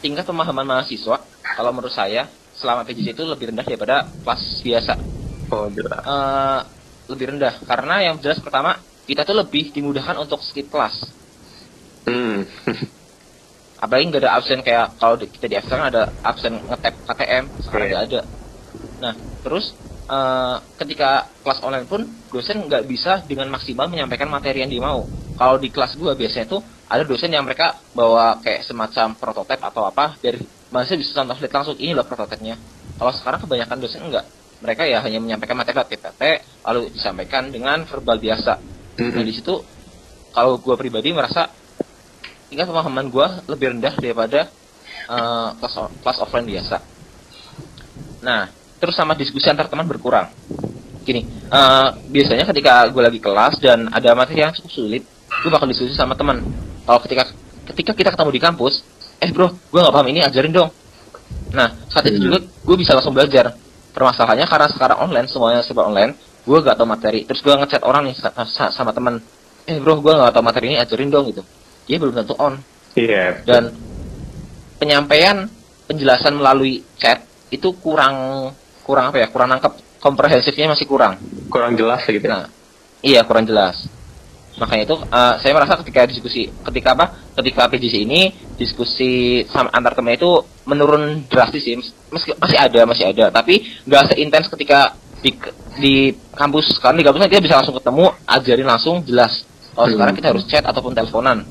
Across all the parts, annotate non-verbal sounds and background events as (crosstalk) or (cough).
tingkat pemahaman mahasiswa kalau menurut saya selama PJJ itu lebih rendah daripada kelas biasa. Oh, jelas. Uh, lebih rendah karena yang jelas pertama kita tuh lebih dimudahkan untuk skip kelas. Hmm. (laughs) Apalagi nggak ada absen kayak kalau kita di kan ada absen ngetap KTM, sekarang Iya. nggak ada. Nah, terus uh, ketika kelas online pun dosen nggak bisa dengan maksimal menyampaikan materi yang dia mau. Kalau di kelas gua biasanya tuh ada dosen yang mereka bawa kayak semacam prototipe atau apa dari mahasiswa bisa contoh lihat langsung ini loh prototipenya. Kalau sekarang kebanyakan dosen enggak. Mereka ya hanya menyampaikan materi lewat PPT lalu disampaikan dengan verbal biasa. Nah di situ kalau gua pribadi merasa tingkat pemahaman gua lebih rendah daripada uh, kelas, kelas offline biasa. Nah, terus sama diskusi antar teman berkurang. Gini, uh, biasanya ketika gue lagi kelas dan ada materi yang cukup sulit, gue bakal diskusi sama teman. Kalau ketika ketika kita ketemu di kampus, eh bro, gue nggak paham ini, ajarin dong. Nah, saat itu juga gue bisa langsung belajar. Permasalahannya karena sekarang online, semuanya serba online, gue gak tahu materi. Terus gue ngechat orang nih sa- sa- sama teman, eh bro, gue nggak tahu materi ini, ajarin dong gitu. Dia belum tentu on. Iya. Dan penyampaian penjelasan melalui chat itu kurang kurang apa ya kurang nangkep komprehensifnya masih kurang kurang jelas gitu. nah iya kurang jelas makanya itu eh, saya merasa ketika diskusi ketika apa ketika PJJ ini diskusi sama antar teman itu menurun drastis sih. Meski masih ada masih ada. Tapi nggak seintens ketika di di kampus. Karena di kampus kan kita bisa langsung ketemu ajarin langsung jelas. Hmm. sekarang kita harus chat ataupun teleponan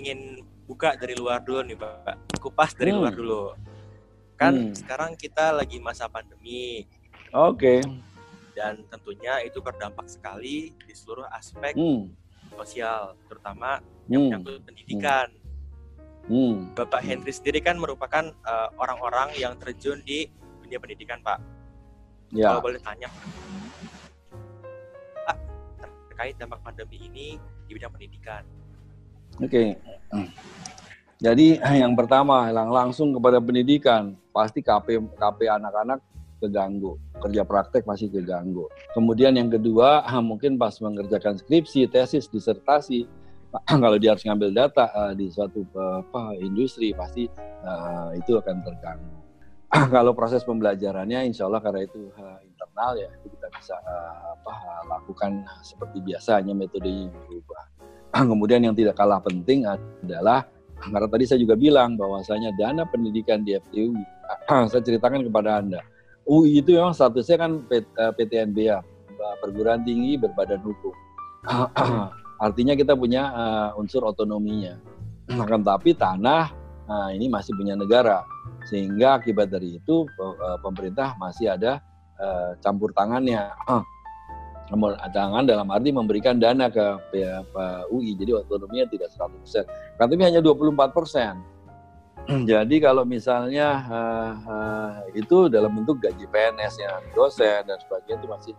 ingin buka dari luar dulu nih, Pak. Kupas dari Hmm. luar dulu. Kan Hmm. sekarang kita lagi masa pandemi Oke. dan tentunya itu berdampak sekali di seluruh aspek Hmm. sosial, terutama Hmm. menyangkut pendidikan. Hmm. Bapak Henry sendiri kan merupakan eh, orang-orang yang terjun di dunia pendidikan, Pak. Ya. Kalau boleh tanya, Pak, terkait dampak pandemi ini di bidang pendidikan. Oke. Jadi yang pertama lang- langsung kepada pendidikan pasti KP KP anak-anak keganggu, kerja praktek masih keganggu. Kemudian yang kedua (laughs) mungkin pas mengerjakan skripsi, tesis, disertasi (clears throat) kalau dia harus ngambil data eh, di suatu eh, apa industri pasti eh, itu akan terganggu. (clears throat) kalau proses pembelajarannya insya Allah karena itu internal ya itu kita bisa apa lakukan seperti biasa hanya metodenya berubah. Kemudian yang tidak kalah penting adalah karena tadi saya juga bilang bahwasanya dana pendidikan di FTU saya ceritakan kepada Anda. UI itu memang statusnya kan P- eh, PTNB ya, perguruan tinggi berbadan hukum. (clears throat) Artinya kita punya eh, unsur otonominya. Akan tapi tanah nah, ini masih punya negara. Sehingga akibat dari itu eh, pemerintah masih ada campur tangannya. Tangan dalam arti memberikan dana ke P- UI, jadi otonominya tidak 100%. Tapi hanya 24 persen. (clears throat) Jadi kalau misalnya eh, eh, itu dalam bentuk gaji PNS yang dosen dan sebagainya itu masih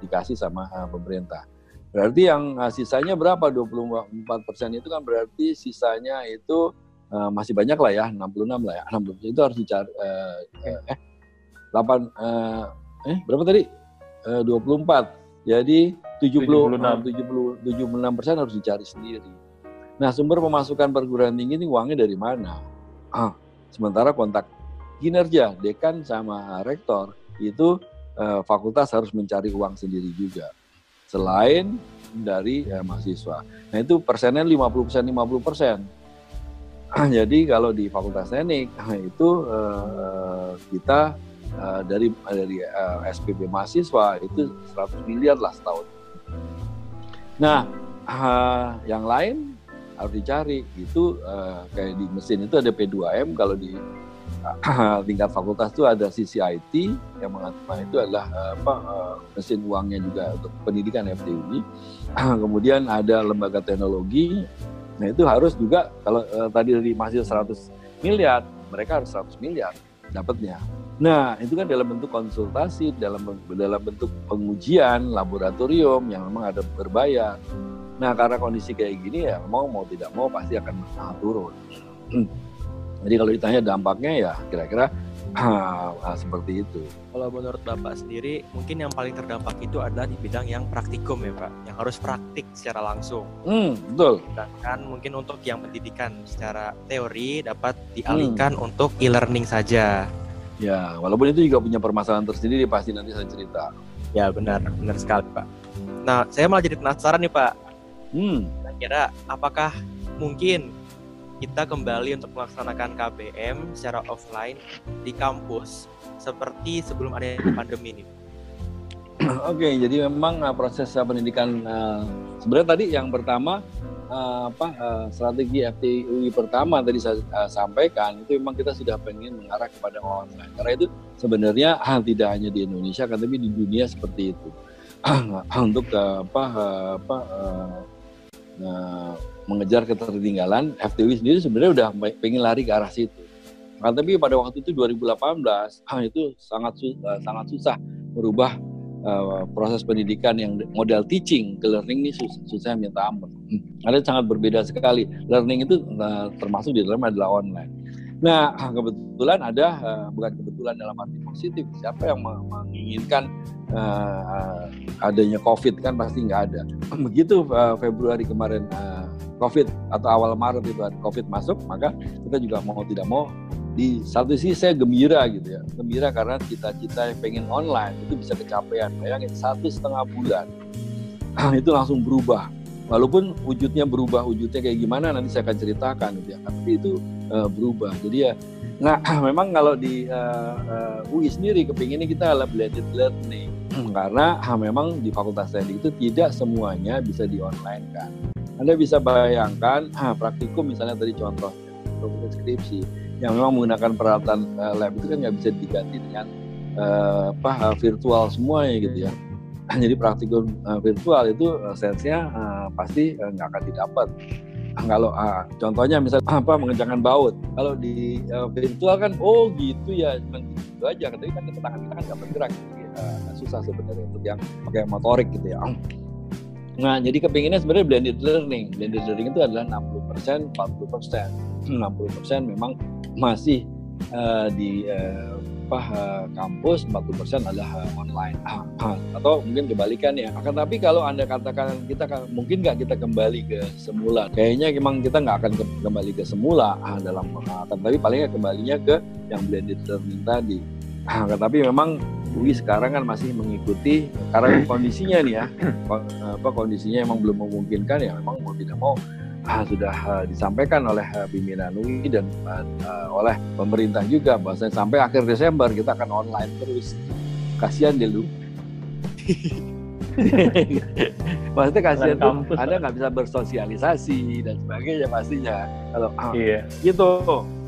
dikasih sama eh, pemerintah. Berarti yang eh, sisanya berapa? 24 persen itu kan berarti sisanya itu eh, masih banyak lah ya, 66 lah ya. (laughs) 60 itu harus dicari eh, eh, eh 8 eh, eh berapa tadi? Eh, 24. Jadi 70 76. 70 76 persen harus dicari sendiri. Nah, sumber pemasukan perguruan tinggi ini uangnya dari mana? Ah, sementara kontak kinerja dekan sama rektor itu eh, fakultas harus mencari uang sendiri juga. Selain dari eh, mahasiswa. Nah, itu persennya 50 persen 50 persen. (clears throat) Jadi kalau di fakultas teknik (clears throat) itu eh, kita eh, dari dari eh, SPB mahasiswa itu 100 miliar lah setahun. Nah, eh, yang lain harus dicari. Itu eh, kayak di mesin itu ada P2M kalau di (clears throat) tingkat fakultas itu ada sisi IT yang mengatur itu adalah eh, apa eh, mesin uangnya juga untuk pendidikan FTUI (clears throat) kemudian ada lembaga teknologi. Nah itu harus juga kalau eh, tadi dari masih 100 miliar mereka harus 100 miliar dapatnya. Nah, itu kan dalam bentuk konsultasi, dalam dalam bentuk pengujian laboratorium yang memang ada berbayar. Nah, karena kondisi kayak gini ya mau mau tidak mau pasti akan turun. (clears throat) Jadi kalau ditanya dampaknya ya kira-kira ah, ah, seperti itu. Kalau menurut Bapak sendiri, mungkin yang paling terdampak itu adalah di bidang yang praktikum ya Pak, yang harus praktik secara langsung. Hmm, betul. Sedangkan mungkin untuk yang pendidikan secara teori dapat dialihkan untuk e-learning saja. Ya, walaupun itu juga punya permasalahan tersendiri pasti nanti saya cerita. Ya benar, benar sekali Pak. Nah, saya malah jadi penasaran nih Pak. Hmm, Kira-kira apakah mungkin kita kembali untuk melaksanakan KBM secara offline di kampus seperti sebelum ada pandemi ini? (clears throat) Oke, jadi memang uh, proses uh, pendidikan uh, sebenarnya tadi yang pertama uh, apa uh, strategi FTUI pertama tadi saya uh, sampaikan itu memang kita sudah pengen mengarah kepada online. Karena itu sebenarnya uh, tidak hanya di Indonesia kan tapi di dunia seperti itu. (clears throat) Untuk uh, apa uh, apa uh, uh, mengejar ketertinggalan FTUI sendiri sebenarnya udah pengen lari ke arah situ. Nah, tapi pada waktu itu 2018 ah, itu sangat su- uh, sangat susah merubah uh, proses pendidikan yang model teaching ke learning ini susah, susah minta ampun. Hmm. Ada sangat berbeda sekali. Learning itu uh, termasuk di dalam adalah online. Nah kebetulan ada bukan kebetulan dalam arti positif. Siapa yang menginginkan uh, adanya COVID kan pasti nggak ada. (clears throat) Begitu uh, Februari kemarin uh, COVID atau awal Maret itu COVID masuk, maka kita juga mau tidak mau di satu sisi saya gembira gitu ya. Gembira karena cita-cita yang pengen online itu bisa kecapean. Bayangin satu setengah bulan (clears throat) itu langsung berubah. Walaupun wujudnya berubah wujudnya kayak gimana nanti saya akan ceritakan gitu ya. Tapi itu uh, berubah. Jadi ya nah (clears throat) memang kalau di uh, uh, UI sendiri kepinginnya kita adalah blended learning karena uh, memang di fakultas teknik itu tidak semuanya bisa di online kan anda bisa bayangkan uh, praktikum misalnya tadi contoh skripsi yang memang menggunakan peralatan uh, lab itu kan nggak bisa diganti dengan uh, apa virtual semuanya gitu ya. (clears throat) Jadi praktikum uh, virtual itu uh, sensenya uh, pasti nggak uh, akan didapat. Kalau uh, contohnya misalnya (laughs) apa mengencangkan baut, kalau di uh, virtual kan oh gitu ya cuma gitu aja, tapi kan tangan kita kan nggak bergerak, jadi uh, susah sebenarnya untuk yang pakai motorik gitu ya. Nah, jadi kepinginnya sebenarnya blended learning. Blended learning itu adalah 60%, 40%. 60% memang masih uh, di uh, apa uh, kampus 40% adalah uh, online. Atau mungkin kebalikan ya. Akan tapi kalau anda katakan kita mungkin nggak kita kembali ke semula kayaknya memang kita nggak akan kembali ke semula uh, dalam akan tapi palingnya kembalinya ke yang blended learning tadi. Uh, tapi memang UI sekarang kan masih mengikuti karena kondisinya nih ya apa kondisinya emang belum memungkinkan ya memang mau tidak mau ah, sudah uh, disampaikan oleh uh, pimpinan UI dan uh, oleh pemerintah juga bahwa sampai akhir Desember kita akan online terus. Kasihan deh lu. (laughs) Maksudnya kasihan tuh Anda nggak bisa bersosialisasi dan sebagainya pastinya. Kalau ah, iya. gitu.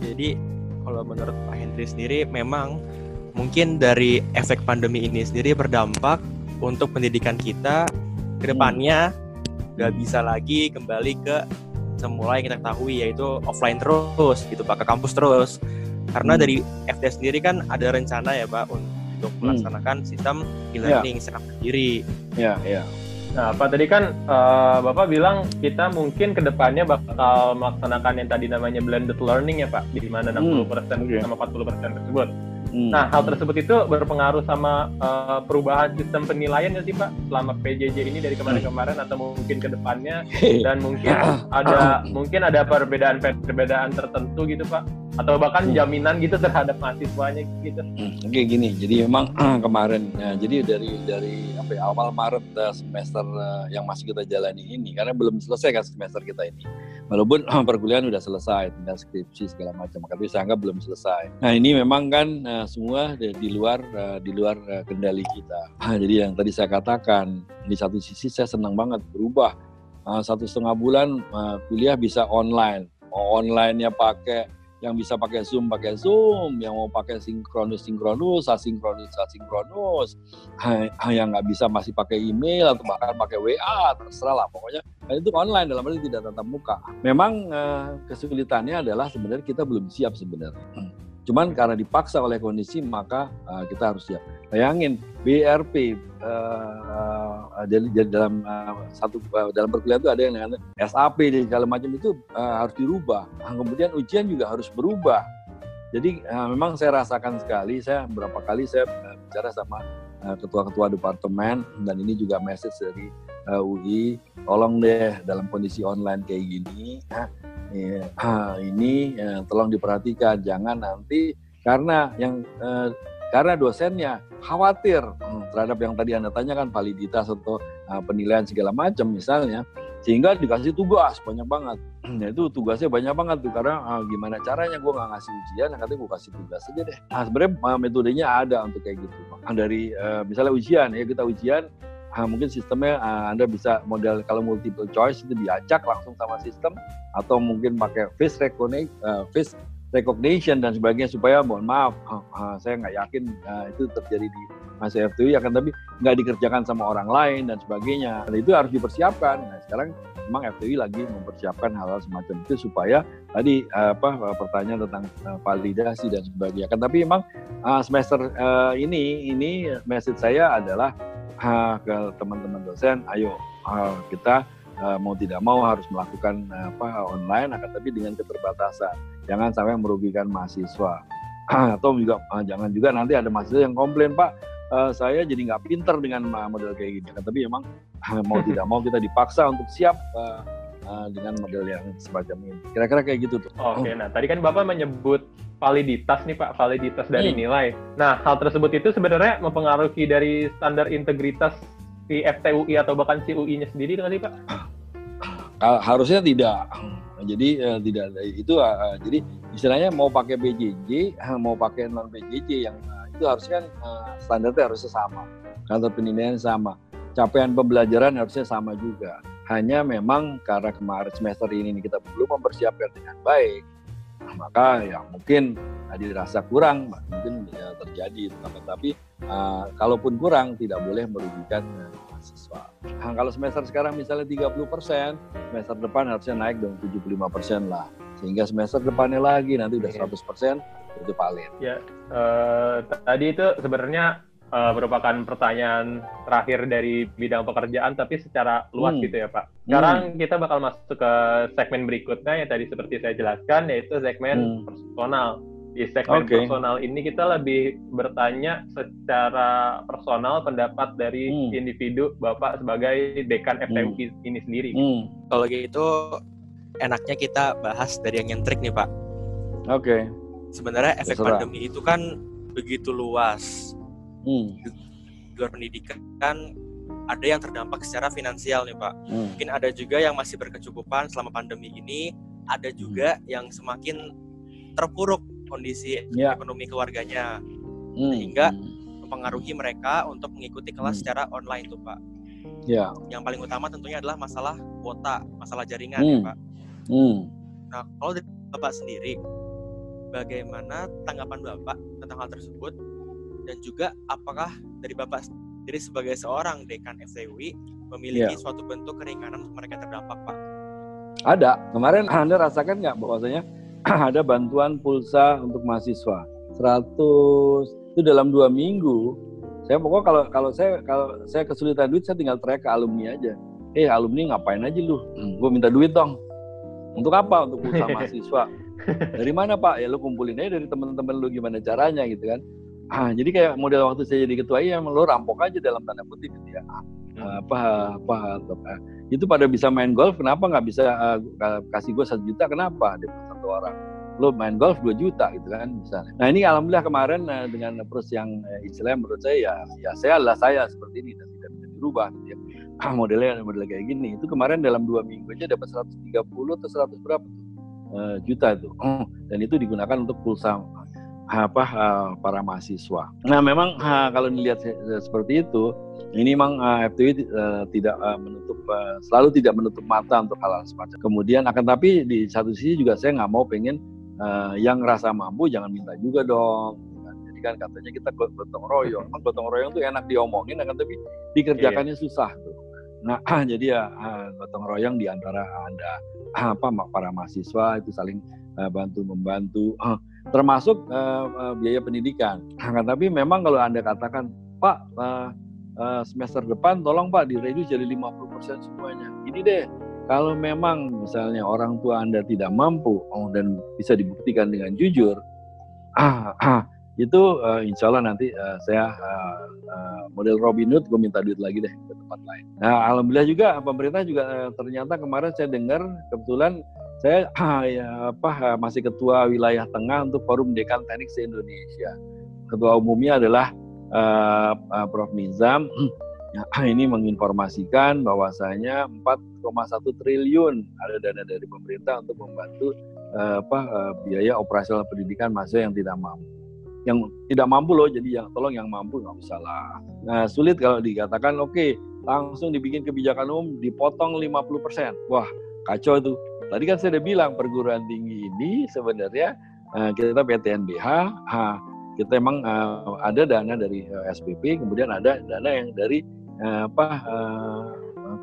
Jadi kalau menurut Pak Hendri sendiri memang mungkin dari efek pandemi ini sendiri berdampak untuk pendidikan kita ke depannya nggak hmm. bisa lagi kembali ke semula yang kita ketahui yaitu offline terus gitu pak ke kampus terus karena hmm. dari FD sendiri kan ada rencana ya pak untuk hmm. melaksanakan sistem e-learning yeah. secara sendiri. Ya, yeah, ya. Yeah. Nah, Pak tadi kan uh, Bapak bilang kita mungkin ke depannya bakal melaksanakan yang tadi namanya blended learning ya Pak, di mana 60% hmm. sama 40% tersebut. Hmm. Nah, hal tersebut itu berpengaruh sama uh, perubahan sistem penilaian ya sih Pak selama PJJ ini dari kemarin-kemarin atau mungkin ke depannya (laughs) dan mungkin ada mungkin ada perbedaan-perbedaan tertentu gitu Pak atau bahkan hmm. jaminan gitu terhadap mahasiswanya gitu. Hmm, Oke gini, jadi memang kemarin ya, jadi dari dari apa ya, awal Maret semester yang masih kita jalani ini karena belum selesai kan semester kita ini. Walaupun (clears throat) perkuliahan udah selesai, tinggal skripsi segala macam, tapi saya anggap belum selesai. Nah, ini memang kan uh, semua di luar uh, di luar uh, kendali kita. Nah, jadi yang tadi saya katakan di satu sisi saya senang banget berubah uh, satu setengah bulan uh, kuliah bisa online. Mau online-nya pakai yang bisa pakai Zoom pakai Zoom, yang mau pakai sinkronus sinkronus, asinkronus asinkronus, yang nggak bisa masih pakai email atau bahkan pakai WA, terserah lah pokoknya itu online dalam arti tidak tatap muka. Memang uh, kesulitannya adalah sebenarnya kita belum siap sebenarnya. Cuman karena dipaksa oleh kondisi maka uh, kita harus siap. Bayangin BRP uh, uh, dalam uh, satu uh, dalam perkuliahan itu ada yang dengan SAP dan segala macam itu uh, harus dirubah. Nah, kemudian ujian juga harus berubah. Jadi uh, memang saya rasakan sekali. Saya berapa kali saya uh, bicara sama ketua-ketua departemen dan ini juga message dari uh, UI. Tolong deh dalam kondisi online kayak gini. Ya, uh, ini uh, tolong diperhatikan jangan nanti karena yang uh, karena dosennya khawatir hmm, terhadap yang tadi anda tanyakan validitas atau uh, penilaian segala macam misalnya sehingga dikasih tugas banyak banget. (clears throat) Nah itu tugasnya banyak banget tuh karena uh, gimana caranya gue nggak ngasih ujian katanya gue kasih tugas aja deh. Nah sebenarnya uh, metodenya ada untuk kayak gitu. Dari uh, misalnya ujian ya kita ujian uh, mungkin sistemnya uh, anda bisa model kalau multiple choice itu diacak langsung sama sistem atau mungkin pakai face recognition uh, face recognition dan sebagainya supaya mohon maaf uh, uh, saya nggak yakin uh, itu terjadi di masa FTUI akan tapi nggak dikerjakan sama orang lain dan sebagainya. Dan itu harus dipersiapkan. Nah sekarang memang FTUI lagi mempersiapkan hal-hal semacam itu supaya tadi uh, apa pertanyaan tentang uh, validasi dan sebagainya. Kan tapi memang semester ini ini message saya adalah ke teman-teman dosen ayo kita mau tidak mau harus melakukan apa online akan tapi dengan keterbatasan. Jangan sampai merugikan mahasiswa. (clears throat) Atau juga jangan juga nanti ada mahasiswa yang komplain pak uh, saya jadi nggak pinter dengan model kayak gini kan tapi memang uh, mau tidak mau kita dipaksa untuk siap uh, uh, dengan model yang semacam ini kira-kira kayak gitu tuh oke okay, nah tadi kan bapak menyebut validitas nih pak validitas dari hmm. nilai nah hal tersebut itu sebenarnya mempengaruhi dari standar integritas si FTUI atau bahkan si UI-nya sendiri dengan sih Pak? Harusnya tidak. Jadi uh, tidak itu uh, jadi istilahnya mau pakai BJJ, mau pakai non BJJ yang uh, itu harusnya kan uh, standarnya harusnya sama, kantor penilaian sama, capaian pembelajaran harusnya sama juga. Hanya memang karena kemarin semester ini kita belum mempersiapkan dengan baik, maka ya mungkin dirasa kurang, mungkin ya terjadi. Tapi uh, kalaupun kurang tidak boleh merugikan uh, mahasiswa. Nah, kalau semester sekarang misalnya 30 persen, semester depan harusnya naik dong 75 persen lah. Sehingga semester depannya lagi nanti udah 100 persen itu paling. Ya, uh, tadi itu sebenarnya uh, merupakan pertanyaan terakhir dari bidang pekerjaan, tapi secara luas hmm. gitu ya Pak. Sekarang hmm. kita bakal masuk ke segmen berikutnya yang tadi seperti saya jelaskan, yaitu segmen hmm. personal. Di segmen okay. personal ini kita lebih bertanya secara personal pendapat dari hmm. individu Bapak sebagai dekan FTUI hmm. ini sendiri. Hmm. Kalau gitu enaknya kita bahas dari yang nyentrik nih Pak. Oke. Okay. Sebenarnya efek Terserah. pandemi itu kan begitu luas. Hmm. Di luar pendidikan ada yang terdampak secara finansial nih Pak. Hmm. Mungkin ada juga yang masih berkecukupan selama pandemi ini, ada juga hmm. yang semakin terpuruk kondisi yeah. ekonomi keluarganya hmm. sehingga mempengaruhi mereka untuk mengikuti kelas hmm. secara online tuh pak. Yeah. Yang paling utama tentunya adalah masalah kuota, masalah jaringan ya, hmm. ya pak. Hmm. Nah kalau dari bapak sendiri, bagaimana tanggapan bapak tentang hal tersebut dan juga apakah dari bapak sendiri sebagai seorang dekan FTUI memiliki yeah. suatu bentuk keringanan untuk mereka terdampak pak? Ada. Kemarin (clears throat) Anda rasakan nggak bahwasanya (clears throat) ada bantuan pulsa untuk mahasiswa 100 itu dalam dua minggu saya pokoknya kalau kalau saya kalau saya kesulitan duit saya tinggal track ke alumni aja eh alumni ngapain aja lu hmm. gue minta duit dong untuk apa untuk pulsa (laughs) mahasiswa dari mana pak? Ya lu kumpulin aja dari teman-teman lu gimana caranya gitu kan. Ah jadi kayak model waktu saya jadi ketua ya lu rampok aja dalam tanda kutip gitu ya. Ah, apa apa, apa. Itu pada bisa main golf kenapa nggak bisa uh, kasih gue satu juta kenapa? Dia satu orang. Lo main golf 2 juta gitu kan misalnya. Nah ini alhamdulillah kemarin uh, dengan approach yang uh, istilahnya menurut saya ya, ya saya adalah saya seperti ini dan tidak bisa dirubah gitu ya. Ah, modelnya model kayak gini. Itu kemarin dalam dua minggu aja dapat 130 atau 100 berapa tuh uh, juta itu. Oh, dan itu digunakan untuk pulsa apa uh, para mahasiswa. Nah memang uh, kalau dilihat seperti itu, ini memang uh, FTI uh, tidak uh, menutup uh, selalu tidak menutup mata untuk hal-hal semacam. Kemudian akan tapi di satu sisi juga saya nggak mau pengen uh, yang rasa mampu jangan minta juga dong. Jadi kan katanya kita gotong royong. Emang gotong royong itu enak diomongin, akan tapi dikerjakannya iya. susah. Nah (clears throat) jadi ya uh, gotong royong di antara anda (clears throat) apa para mahasiswa itu saling uh, bantu membantu. Uh, (clears throat) termasuk biaya pendidikan. Nah, tapi memang kalau anda katakan, Pak semester depan tolong Pak direduce jadi 50% semuanya. Ini deh, kalau memang misalnya orang tua anda tidak mampu oh, dan bisa dibuktikan dengan jujur, ah, ah itu uh, insya Allah nanti uh, saya uh, uh, model Robin Hood gue minta duit lagi deh ke tempat lain. Nah alhamdulillah juga pemerintah juga uh, ternyata kemarin saya dengar kebetulan saya uh, (clears throat) ya, apa masih ketua wilayah tengah untuk Forum Dekan Teknik se Indonesia. Ketua umumnya adalah uh, uh, Prof Nizam. Ya, (clears throat) ini menginformasikan bahwasanya 4,1 triliun ada dana dari pemerintah untuk membantu uh, apa uh, biaya operasional pendidikan mahasiswa yang tidak mampu yang tidak mampu loh jadi yang tolong yang mampu nggak usah lah. Nah sulit kalau dikatakan oke okay, langsung dibikin kebijakan umum dipotong 50% wah kacau itu tadi kan saya udah bilang perguruan tinggi ini sebenarnya uh, kita PTNBH uh, kita emang uh, ada dana dari uh, SPP kemudian ada dana yang dari uh, apa uh,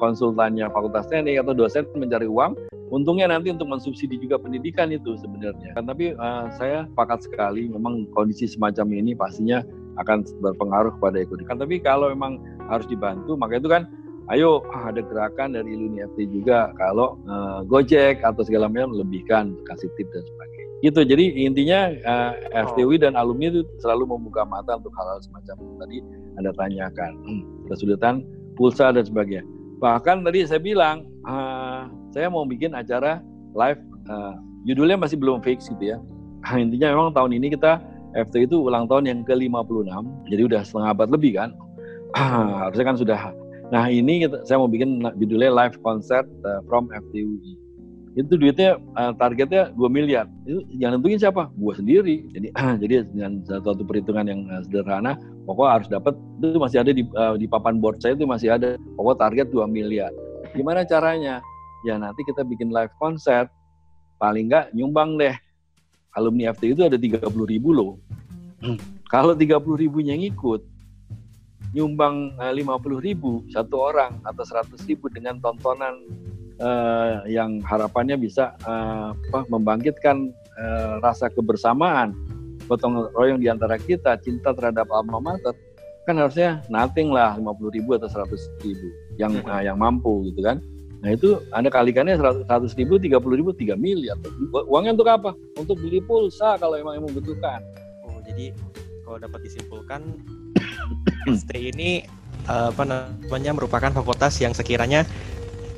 konsultannya fakultas teknik atau dosen mencari uang Untungnya nanti untuk mensubsidi juga pendidikan itu sebenarnya. Kan, tapi uh, saya sepakat sekali memang kondisi semacam ini pastinya akan berpengaruh kepada ekonomi. Kan, tapi kalau memang harus dibantu, maka itu kan ayo ada gerakan dari Iluni FT juga kalau uh, Gojek atau segala macam lebihkan kasih tip dan sebagainya. Gitu. Jadi intinya uh, eh, FTW dan alumni itu selalu membuka mata untuk hal-hal semacam itu tadi Anda tanyakan. Hmm, kesulitan pulsa dan sebagainya. Bahkan tadi saya bilang uh, saya mau bikin acara live uh, judulnya masih belum fix gitu ya. Nah, intinya memang tahun ini kita FT itu ulang tahun yang ke-56 jadi udah setengah abad lebih kan. Harusnya kan sudah. Nah ini kita, saya mau bikin judulnya live concert uh, from FTUI itu duitnya uh, targetnya 2 miliar. Itu yang nentuin siapa? Gua sendiri. Jadi (clears throat) jadi dengan satu perhitungan yang uh, sederhana pokok harus dapat itu masih ada di uh, di papan board saya itu masih ada. Pokok target 2 miliar. Gimana caranya? Ya nanti kita bikin live konser. Paling nggak nyumbang deh. Alumni FT itu ada 30 ribu loh. (clears throat) Kalau 30 ribunya ngikut nyumbang eh, lima puluh ribu satu orang atau 100 ribu dengan tontonan uh, yang harapannya bisa uh, apa, membangkitkan uh, rasa kebersamaan potong royong di antara kita cinta terhadap alma mater kan harusnya nothing lah 50 ribu atau 100 ribu yang uh, yang mampu gitu kan Nah itu Anda kalikannya 100 ribu, 30 ribu, 3 miliar. Uangnya untuk apa? Untuk beli pulsa kalau emang membutuhkan. Oh jadi kalau dapat disimpulkan (coughs) ST ini apa namanya merupakan fakultas yang sekiranya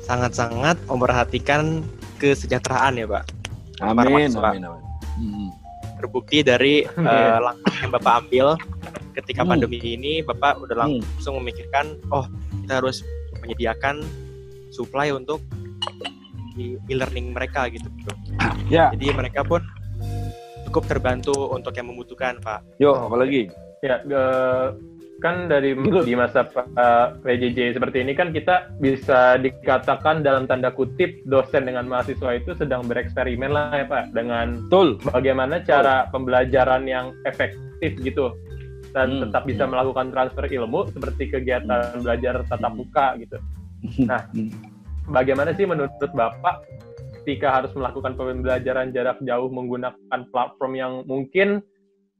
sangat-sangat memperhatikan kesejahteraan ya Pak. Amin, amin, amin. Hmm. Terbukti dari uh, (laughs) langkah yang Bapak ambil ketika hmm. pandemi ini, Bapak udah hmm. langsung hmm. memikirkan, oh kita harus menyediakan supply untuk e-learning mereka gitu. gitu. Ya. Jadi mereka pun cukup terbantu untuk yang membutuhkan, Pak. Yo, apalagi? Ya, uh, kan dari di masa uh, PJJ seperti ini kan kita bisa dikatakan dalam tanda kutip dosen dengan mahasiswa itu sedang bereksperimen lah ya Pak dengan Betul. bagaimana cara Betul. pembelajaran yang efektif gitu dan hmm. tetap bisa hmm. melakukan transfer ilmu seperti kegiatan hmm. belajar tatap muka gitu. Nah, bagaimana sih menurut Bapak ketika harus melakukan pembelajaran jarak jauh menggunakan platform yang mungkin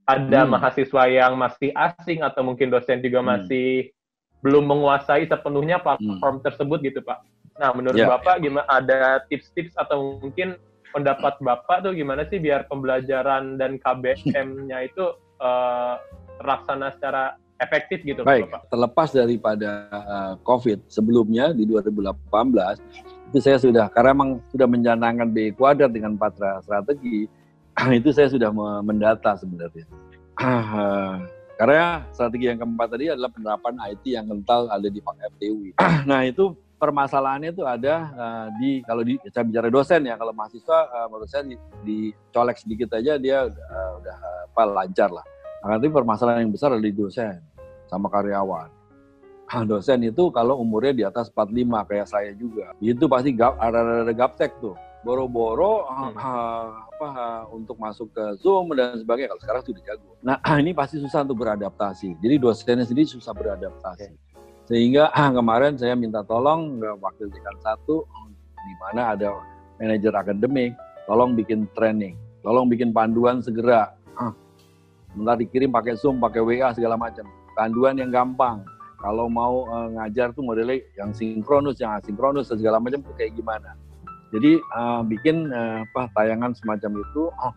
ada hmm. mahasiswa yang masih asing atau mungkin dosen juga hmm. masih belum menguasai sepenuhnya platform hmm. tersebut gitu Pak. Nah, menurut yeah. Bapak gimana ada tips-tips atau mungkin pendapat Bapak tuh gimana sih biar pembelajaran dan KBM-nya (laughs) itu uh, terlaksana secara efektif gitu Baik, Bapak. terlepas daripada uh, COVID sebelumnya di 2018 itu saya sudah karena memang sudah mencanangkan B kuadrat dengan patra strategi itu saya sudah mendata sebenarnya. karena strategi yang keempat tadi adalah penerapan IT yang kental ada di FTUI. nah itu permasalahannya itu ada uh, di kalau di saya bicara dosen ya kalau mahasiswa uh, menurut saya di, dicolek sedikit aja dia uh, udah apa lancar lah. Nah, tapi permasalahan yang besar ada di dosen sama karyawan. Nah, dosen itu kalau umurnya di atas 45 kayak saya juga, itu pasti gap, ada ada gaptek tuh. Boro-boro hmm. Apa untuk masuk ke Zoom dan sebagainya. Kalau sekarang sudah jago. Nah, (clears throat) ini pasti susah untuk beradaptasi. Jadi dosennya sendiri susah beradaptasi. Sehingga (clears throat) kemarin saya minta tolong ke wakil dekan satu di mana ada manajer akademik, tolong bikin training, tolong bikin panduan segera Sebentar dikirim pakai Zoom, pakai WA segala macam. Panduan yang gampang. Kalau mau uh, ngajar tuh modelnya yang sinkronus, yang asinkronus segala macam tuh kayak gimana. Jadi uh, bikin uh, apa tayangan semacam itu, uh,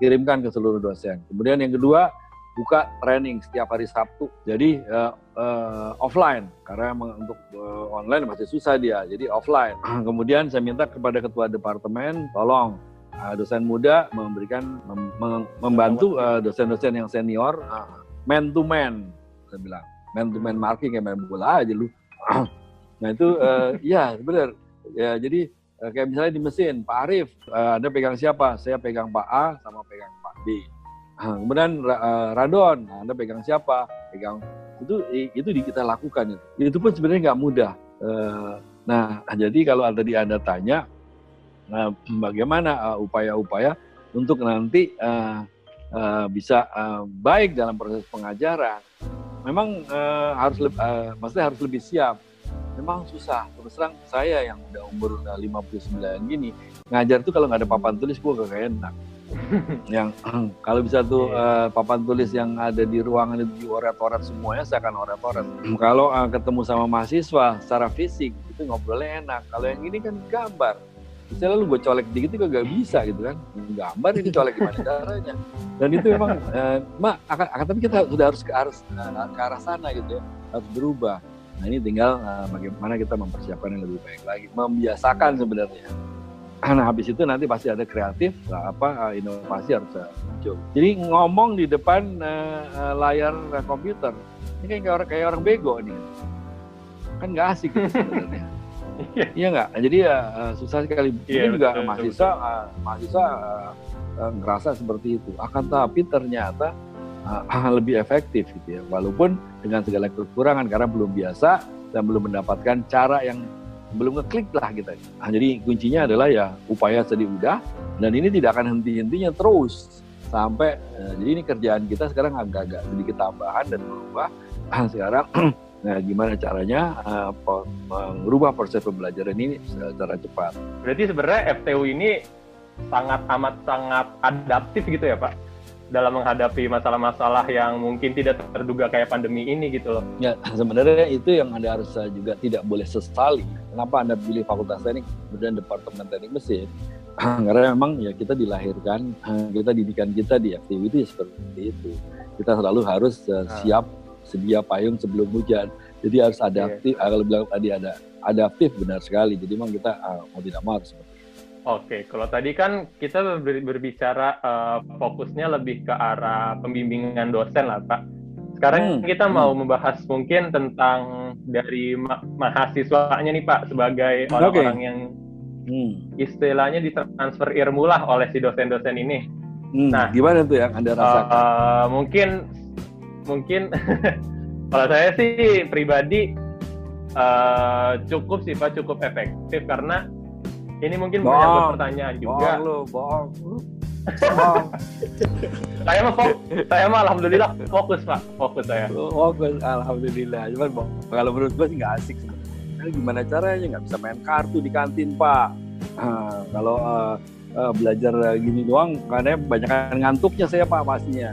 kirimkan ke seluruh dosen. Kemudian yang kedua buka training setiap hari Sabtu. Jadi uh, uh, offline karena untuk uh, online masih susah dia. Jadi offline. (clears throat) Kemudian saya minta kepada ketua departemen tolong uh, dosen muda memberikan mem, mem, membantu dosen-dosen uh, yang senior uh, man to man saya bilang man to man marking kayak main bola aja lu. (clears throat) nah itu uh, ya benar. Ya jadi kayak misalnya di mesin Pak Arif, uh, Anda pegang siapa? Saya pegang Pak A sama pegang Pak B kemudian uh, radon, nah, Anda pegang siapa? Pegang itu itu kita lakukan itu. Itu pun sebenarnya nggak mudah. Uh, nah, jadi kalau tadi Anda tanya uh, bagaimana upaya-upaya uh, untuk nanti uh, uh, bisa uh, baik dalam proses pengajaran, memang uh, harus uh, maksudnya harus lebih siap. Memang susah. Terus terang saya yang udah umur udah 59 gini, ngajar tuh kalau nggak ada papan tulis gue gak enak (laughs) yang (clears throat) kalau bisa tuh yeah. uh, papan tulis yang ada di ruangan itu dioret-oret semuanya saya akan oret-oret. (clears throat) kalau uh, ketemu sama mahasiswa secara fisik itu ngobrolnya enak. Kalau yang ini kan gambar. Misalnya lu gue colek dikit itu gak bisa gitu kan. Gambar ini colek gimana caranya. Dan itu memang uh, (laughs) mak akan, akan tapi kita sudah harus ke arah uh, ke arah sana gitu ya. Harus berubah. Nah ini tinggal uh, bagaimana kita mempersiapkan yang lebih baik lagi, membiasakan sebenarnya (clears throat) Nah, habis itu nanti pasti ada kreatif, lah, apa eh, inovasi harus muncul. Jadi ngomong di depan uh, layar komputer, ini kayak orang kayak orang bego nih, kan nggak asik gitu sebenarnya. iya nggak? Jadi ya uh, susah sekali. Ini juga betul, mahasiswa betul. Uh, mahasiswa uh, uh, ngerasa seperti itu. Akan tapi ternyata uh, lebih efektif gitu ya. Walaupun dengan segala kekurangan karena belum biasa dan belum mendapatkan cara yang belum ngeklik lah kita. Nah, jadi kuncinya adalah ya upaya sedih udah dan ini tidak akan henti-hentinya terus sampai uh, jadi ini kerjaan kita sekarang agak-agak sedikit tambahan dan berubah. Nah, (clears throat) sekarang (clears throat) nah gimana caranya uh, merubah proses pembelajaran ini secara cepat. Berarti sebenarnya FTU ini sangat amat sangat adaptif gitu ya Pak? Dalam menghadapi masalah-masalah yang mungkin tidak terduga kayak pandemi ini gitu loh. Ya sebenarnya itu yang anda harus juga tidak boleh sesali. Kenapa anda pilih Fakultas Teknik kemudian Departemen Teknik Mesin? (clears throat) Karena memang ya kita dilahirkan, kita didikan kita di FTW itu ya seperti itu. Kita selalu harus uh, siap sedia payung sebelum hujan. Jadi harus adaptif. Yeah. Kalau bilang tadi ada adaptif benar sekali. Jadi memang kita uh, mau tidak mau harus seperti Oke, kalau tadi kan kita berbicara uh, fokusnya lebih ke arah pembimbingan dosen lah, Pak. Sekarang hmm. kita mau hmm. membahas mungkin tentang dari ma mahasiswanya nih, Pak, sebagai orang-orang okay. yang hmm. istilahnya ditransfer ilmu lah oleh si dosen-dosen ini. Hmm. Nah, gimana tuh yang Anda rasakan? Uh, mungkin mungkin (laughs) kalau saya sih pribadi uh, cukup sih Pak, cukup efektif karena ini mungkin bohong. banyak pertanyaan juga. Bohong lu, bohong. bohong. saya mah fokus, saya mah alhamdulillah fokus pak, fokus saya. Fokus, alhamdulillah. Cuman kalau menurut gue sih nggak asik sebenarnya. Gimana caranya nggak bisa main kartu di kantin pak? Nah, kalau uh, uh, belajar gini doang, karena banyak ngantuknya saya pak pastinya.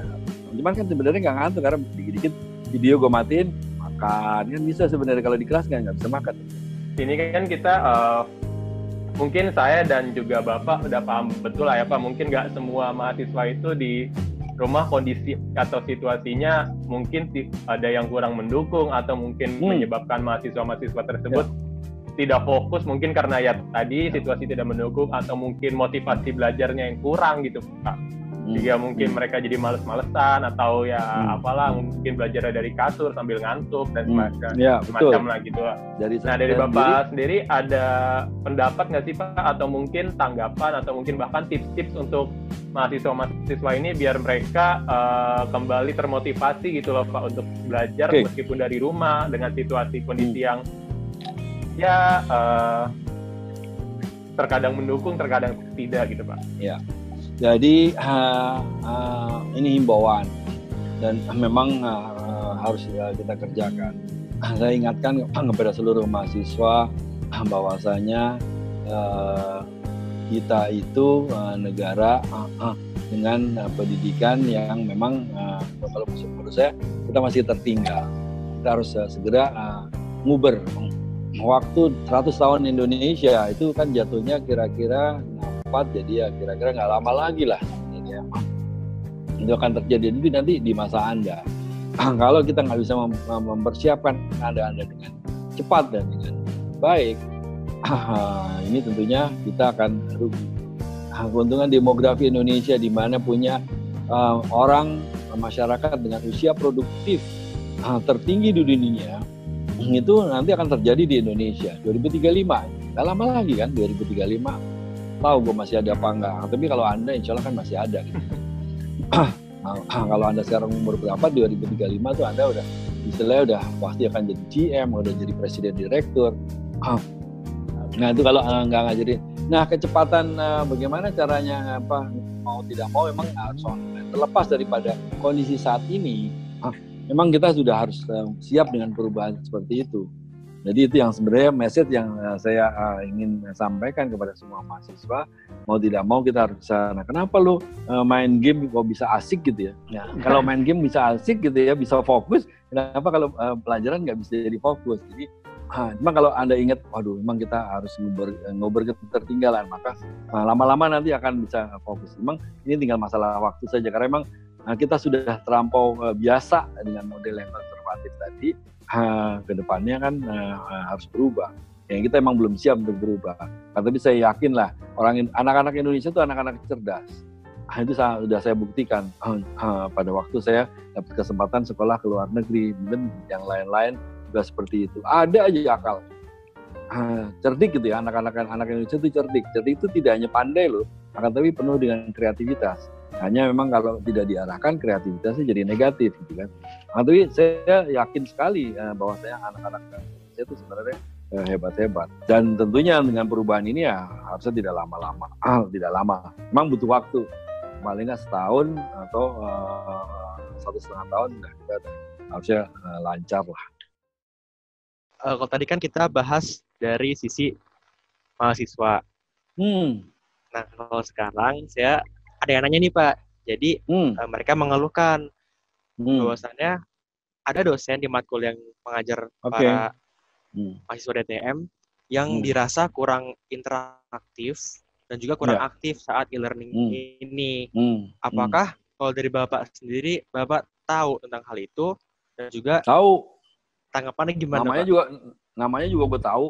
Cuman kan sebenarnya nggak ngantuk karena dikit-dikit video gue matiin makan kan bisa sebenarnya kalau di kelas nggak bisa makan. Ini kan kita uh, mungkin saya dan juga Bapak udah paham betul lah ya Pak, mungkin nggak semua mahasiswa itu di rumah kondisi atau situasinya mungkin ada yang kurang mendukung atau mungkin hmm. menyebabkan mahasiswa-mahasiswa tersebut ya. tidak fokus mungkin karena ya tadi situasi tidak mendukung atau mungkin motivasi belajarnya yang kurang gitu Pak jika hmm. mungkin hmm. mereka jadi males-malesan atau ya hmm. apalah mungkin belajar dari kasur sambil ngantuk dan hmm. semacam ya, semacam lah gitu lah. Dari nah dari bapak sendiri, sendiri ada pendapat nggak sih pak atau mungkin tanggapan atau mungkin bahkan tips-tips untuk mahasiswa-mahasiswa ini biar mereka uh, kembali termotivasi gitu loh pak untuk belajar okay. meskipun dari rumah dengan situasi kondisi hmm. yang ya uh, terkadang mendukung terkadang tidak gitu pak. Ya. Jadi uh, uh, ini himbauan dan memang uh, harus kita kerjakan. Saya ingatkan (clears throat) kepada seluruh mahasiswa bahwasanya uh, kita itu uh, negara uh, uh, dengan uh, pendidikan yang memang uh, kalau menurut saya kita masih tertinggal. Kita harus uh, segera uh, nguber. Waktu 100 tahun Indonesia itu kan jatuhnya kira-kira 4 jadi ya kira-kira nggak lama lagi lah. Ya. Itu akan terjadi itu nanti di masa Anda. (clears throat) kalau kita nggak bisa mem mempersiapkan Anda Anda dengan cepat dan dengan baik, (clears throat) ini tentunya kita akan rugi. (clears throat) Keuntungan demografi Indonesia di mana punya uh, orang masyarakat dengan usia produktif uh, tertinggi di dunia itu nanti akan terjadi di Indonesia 2035. Gak lama lagi kan 2035. Tahu gue masih ada apa enggak. Tapi kalau Anda insya Allah kan masih ada. Gitu. (laughs) kalau Anda sekarang umur berapa 2035 tuh Anda udah istilahnya udah pasti akan jadi GM, udah jadi presiden direktur. Nah itu kalau uh, nggak ngajarin. Nah kecepatan uh, bagaimana caranya apa mau tidak mau memang harus terlepas daripada kondisi saat ini. Memang kita sudah harus uh, siap dengan perubahan seperti itu. Jadi itu yang sebenarnya message yang uh, saya uh, ingin sampaikan kepada semua mahasiswa. Mau tidak mau kita harus bisa. Nah, kenapa lu uh, main game kok bisa asik gitu ya? Nah, (laughs) kalau main game bisa asik gitu ya, bisa fokus. Kenapa kalau uh, pelajaran nggak bisa jadi fokus? Jadi Nah, cuma kalau anda ingat, waduh, memang kita harus ngobrol, ngobrol ketertinggalan, maka nah, lama-lama nanti akan bisa fokus. Memang ini tinggal masalah waktu saja, karena memang nah, kita sudah terlampau uh, biasa dengan model yang konservatif tadi. Uh, ke depannya kan uh, harus berubah. Yang kita emang belum siap untuk berubah. Nah, tapi saya yakin lah, orang anak-anak Indonesia itu anak-anak cerdas. Nah, itu sudah saya buktikan pada waktu saya dapat kesempatan sekolah ke luar negeri, mungkin yang lain-lain juga seperti itu. Ada aja akal. Ah, cerdik gitu ya anak-anak anak Indonesia itu cerdik. Cerdik itu tidak hanya pandai loh, akan tapi penuh dengan kreativitas. Hanya memang kalau tidak diarahkan kreativitasnya jadi negatif gitu kan. Nah, tapi saya yakin sekali uh, bahwa saya anak-anak Indonesia itu sebenarnya uh, hebat-hebat. Dan tentunya dengan perubahan ini ya harusnya tidak lama-lama. Ah, tidak lama. Memang butuh waktu. Paling nggak setahun atau uh, satu setengah tahun nah kita harusnya uh, lancar lah uh, kalau tadi kan kita bahas dari sisi mahasiswa. Hmm. Nah, kalau sekarang saya ada yang nanya nih Pak. Jadi hmm. uh, mereka mengeluhkan hmm. bahwasannya ada dosen di matkul yang mengajar okay. para hmm. mahasiswa DTM yang hmm. dirasa kurang interaktif dan juga kurang yeah. aktif saat e-learning hmm. ini. Hmm. Apakah hmm. kalau dari Bapak sendiri, Bapak tahu tentang hal itu dan juga tahu tanggapannya gimana namanya Pak? juga namanya juga gue tahu